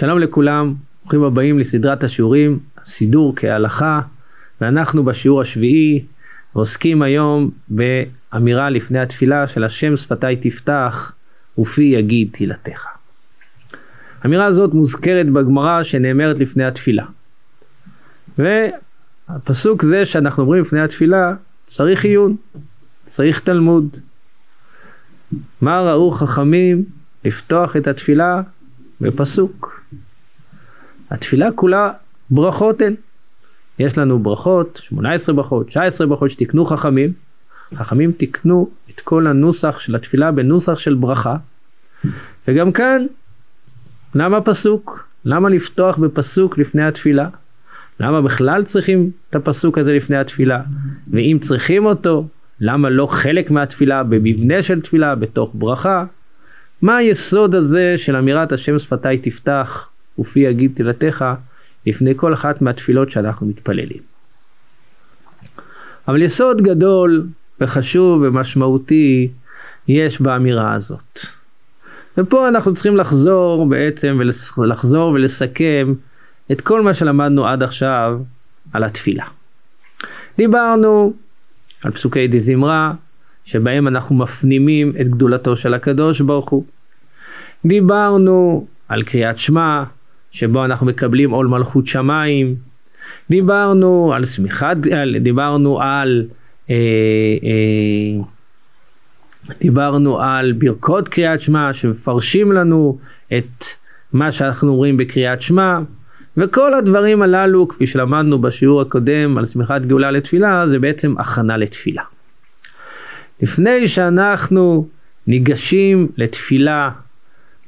שלום לכולם, ברוכים הבאים לסדרת השיעורים, סידור כהלכה, ואנחנו בשיעור השביעי עוסקים היום באמירה לפני התפילה של השם שפתיי תפתח ופי יגיד תהילתך. האמירה הזאת מוזכרת בגמרא שנאמרת לפני התפילה. והפסוק זה שאנחנו אומרים לפני התפילה צריך עיון, צריך תלמוד. מה ראו חכמים לפתוח את התפילה בפסוק. התפילה כולה ברכות הן. יש לנו ברכות, 18 ברכות, 19 ברכות שתיקנו חכמים. חכמים תיקנו את כל הנוסח של התפילה בנוסח של ברכה. וגם כאן, למה פסוק? למה לפתוח בפסוק לפני התפילה? למה בכלל צריכים את הפסוק הזה לפני התפילה? ואם צריכים אותו, למה לא חלק מהתפילה במבנה של תפילה בתוך ברכה? מה היסוד הזה של אמירת השם שפתיי תפתח ופי יגיד תהילתך לפני כל אחת מהתפילות שאנחנו מתפללים. אבל יסוד גדול וחשוב ומשמעותי יש באמירה הזאת. ופה אנחנו צריכים לחזור בעצם ולחזור ולסכם את כל מה שלמדנו עד עכשיו על התפילה. דיברנו על פסוקי דזמרה, שבהם אנחנו מפנימים את גדולתו של הקדוש ברוך הוא. דיברנו על קריאת שמע, שבו אנחנו מקבלים עול מלכות שמיים. דיברנו על סמיכת, דיברנו על, אה, אה, דיברנו על ברכות קריאת שמע שמפרשים לנו את מה שאנחנו רואים בקריאת שמע. וכל הדברים הללו, כפי שלמדנו בשיעור הקודם על שמחת גאולה לתפילה, זה בעצם הכנה לתפילה. לפני שאנחנו ניגשים לתפילה,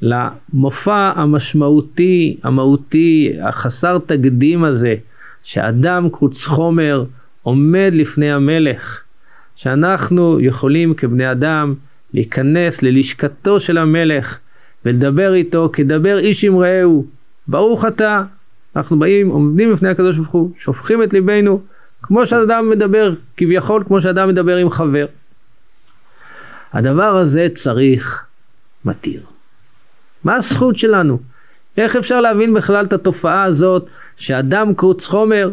למופע המשמעותי, המהותי, החסר תקדים הזה, שאדם קרוץ חומר עומד לפני המלך, שאנחנו יכולים כבני אדם להיכנס ללשכתו של המלך ולדבר איתו כדבר איש עם רעהו. ברוך אתה, אנחנו באים, עומדים לפני הקדוש ברוך הוא, שופכים את ליבנו, כמו שאדם מדבר, כביכול כמו שאדם מדבר עם חבר. הדבר הזה צריך מתיר. מה הזכות שלנו? איך אפשר להבין בכלל את התופעה הזאת שאדם קרוץ חומר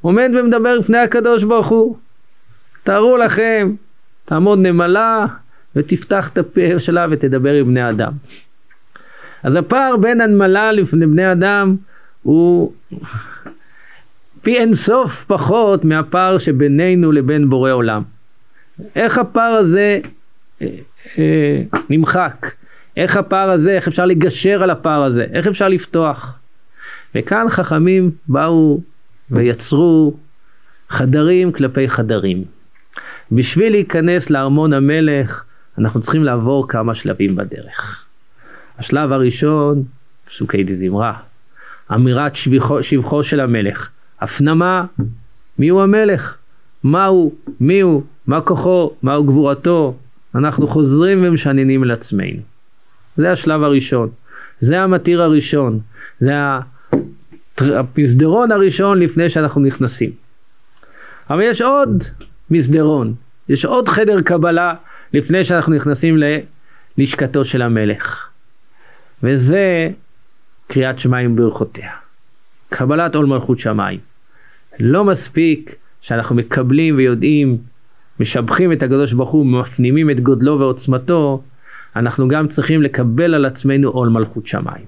עומד ומדבר לפני הקדוש ברוך הוא? תארו לכם, תעמוד נמלה ותפתח את הפה שלה ותדבר עם בני אדם. אז הפער בין הנמלה לפני בני אדם הוא פי אין סוף פחות מהפער שבינינו לבין בורא עולם. איך הפער הזה אה, אה, נמחק? איך הפער הזה, איך אפשר לגשר על הפער הזה? איך אפשר לפתוח? וכאן חכמים באו ויצרו חדרים כלפי חדרים. בשביל להיכנס לארמון המלך אנחנו צריכים לעבור כמה שלבים בדרך. השלב הראשון, פסוקי דזמרה, אמירת שבחו, שבחו של המלך, הפנמה, מיהו המלך, מהו, מיהו, מה כוחו, מהו גבורתו, אנחנו חוזרים ומשננים על עצמנו. זה השלב הראשון, זה המתיר הראשון, זה המסדרון הראשון לפני שאנחנו נכנסים. אבל יש עוד מסדרון, יש עוד חדר קבלה לפני שאנחנו נכנסים ללשכתו של המלך. וזה קריאת שמיים ברכותיה. קבלת עול מלכות שמיים. לא מספיק שאנחנו מקבלים ויודעים, משבחים את הקדוש ברוך הוא, מפנימים את גודלו ועוצמתו, אנחנו גם צריכים לקבל על עצמנו עול מלכות שמיים.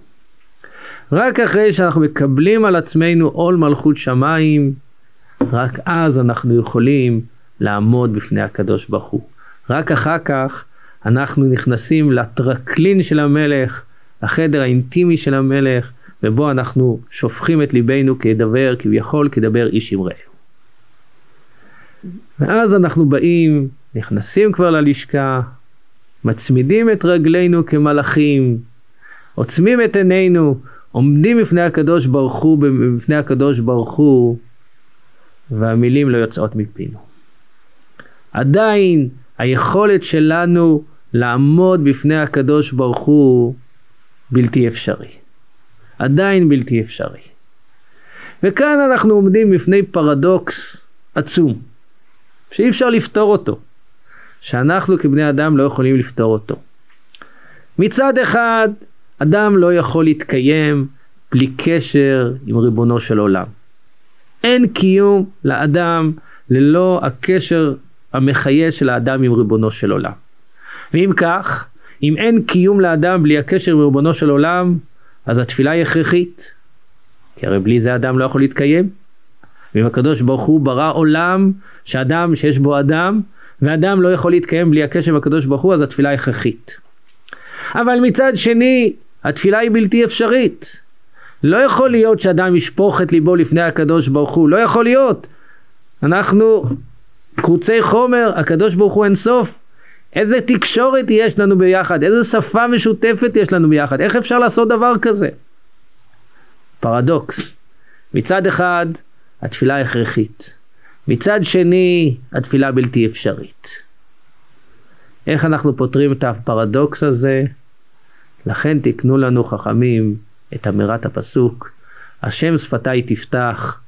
רק אחרי שאנחנו מקבלים על עצמנו עול מלכות שמיים, רק אז אנחנו יכולים לעמוד בפני הקדוש ברוך הוא. רק אחר כך אנחנו נכנסים לטרקלין של המלך, לחדר האינטימי של המלך, ובו אנחנו שופכים את ליבנו כדבר, כביכול כדבר איש עם רעהו. ואז אנחנו באים, נכנסים כבר ללשכה, מצמידים את רגלינו כמלאכים, עוצמים את עינינו, עומדים בפני הקדוש ברוך הוא, בפני הקדוש ברוך הוא, והמילים לא יוצאות מפינו. עדיין היכולת שלנו לעמוד בפני הקדוש ברוך הוא בלתי אפשרי. עדיין בלתי אפשרי. וכאן אנחנו עומדים בפני פרדוקס עצום, שאי אפשר לפתור אותו. שאנחנו כבני אדם לא יכולים לפתור אותו. מצד אחד, אדם לא יכול להתקיים בלי קשר עם ריבונו של עולם. אין קיום לאדם ללא הקשר המחיה של האדם עם ריבונו של עולם. ואם כך, אם אין קיום לאדם בלי הקשר עם ריבונו של עולם, אז התפילה היא הכרחית. כי הרי בלי זה אדם לא יכול להתקיים. ואם הקדוש ברוך הוא ברא עולם שאדם שיש בו אדם, ואדם לא יכול להתקיים בלי הקשר עם הקדוש ברוך הוא, אז התפילה הכרחית. אבל מצד שני, התפילה היא בלתי אפשרית. לא יכול להיות שאדם ישפוך את ליבו לפני הקדוש ברוך הוא, לא יכול להיות. אנחנו קרוצי חומר, הקדוש ברוך הוא אינסוף. איזה תקשורת יש לנו ביחד, איזה שפה משותפת יש לנו ביחד, איך אפשר לעשות דבר כזה? פרדוקס. מצד אחד, התפילה הכרחית. מצד שני, התפילה בלתי אפשרית. איך אנחנו פותרים את הפרדוקס הזה? לכן תקנו לנו חכמים את אמירת הפסוק, השם שפתי תפתח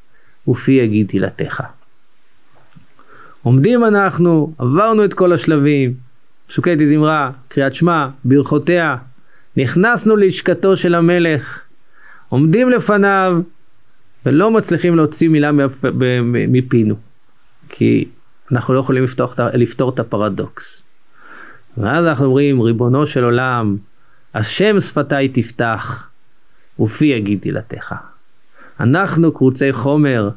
ופי יגיד תהילתך. עומדים אנחנו, עברנו את כל השלבים, פסוקי תזמרה, קריאת שמע, ברכותיה, נכנסנו ללשכתו של המלך, עומדים לפניו ולא מצליחים להוציא מילה מפינו, כי אנחנו לא יכולים לפתור, לפתור את הפרדוקס. ואז אנחנו אומרים, ריבונו של עולם, השם שפתי תפתח, ופי יגיד תהילתך. אנחנו קרוצי חומר,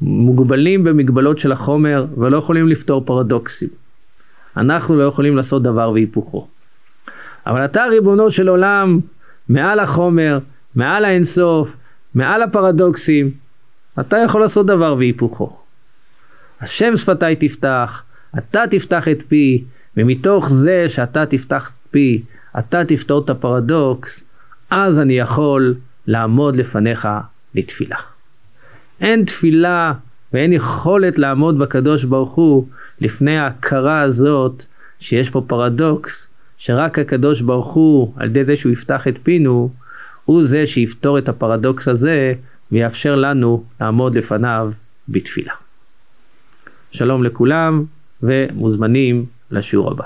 מוגבלים במגבלות של החומר, ולא יכולים לפתור פרדוקסים. אנחנו לא יכולים לעשות דבר והיפוכו. אבל אתה ריבונו של עולם, מעל החומר, מעל האינסוף, מעל הפרדוקסים, אתה יכול לעשות דבר והיפוכו. השם שפתי תפתח, אתה תפתח את פי, ומתוך זה שאתה תפתח את פי, אתה תפתור את הפרדוקס, אז אני יכול לעמוד לפניך לתפילה. אין תפילה ואין יכולת לעמוד בקדוש ברוך הוא לפני ההכרה הזאת שיש פה פרדוקס, שרק הקדוש ברוך הוא, על ידי זה שהוא יפתח את פינו, הוא זה שיפתור את הפרדוקס הזה ויאפשר לנו לעמוד לפניו בתפילה. שלום לכולם ומוזמנים לשיעור הבא.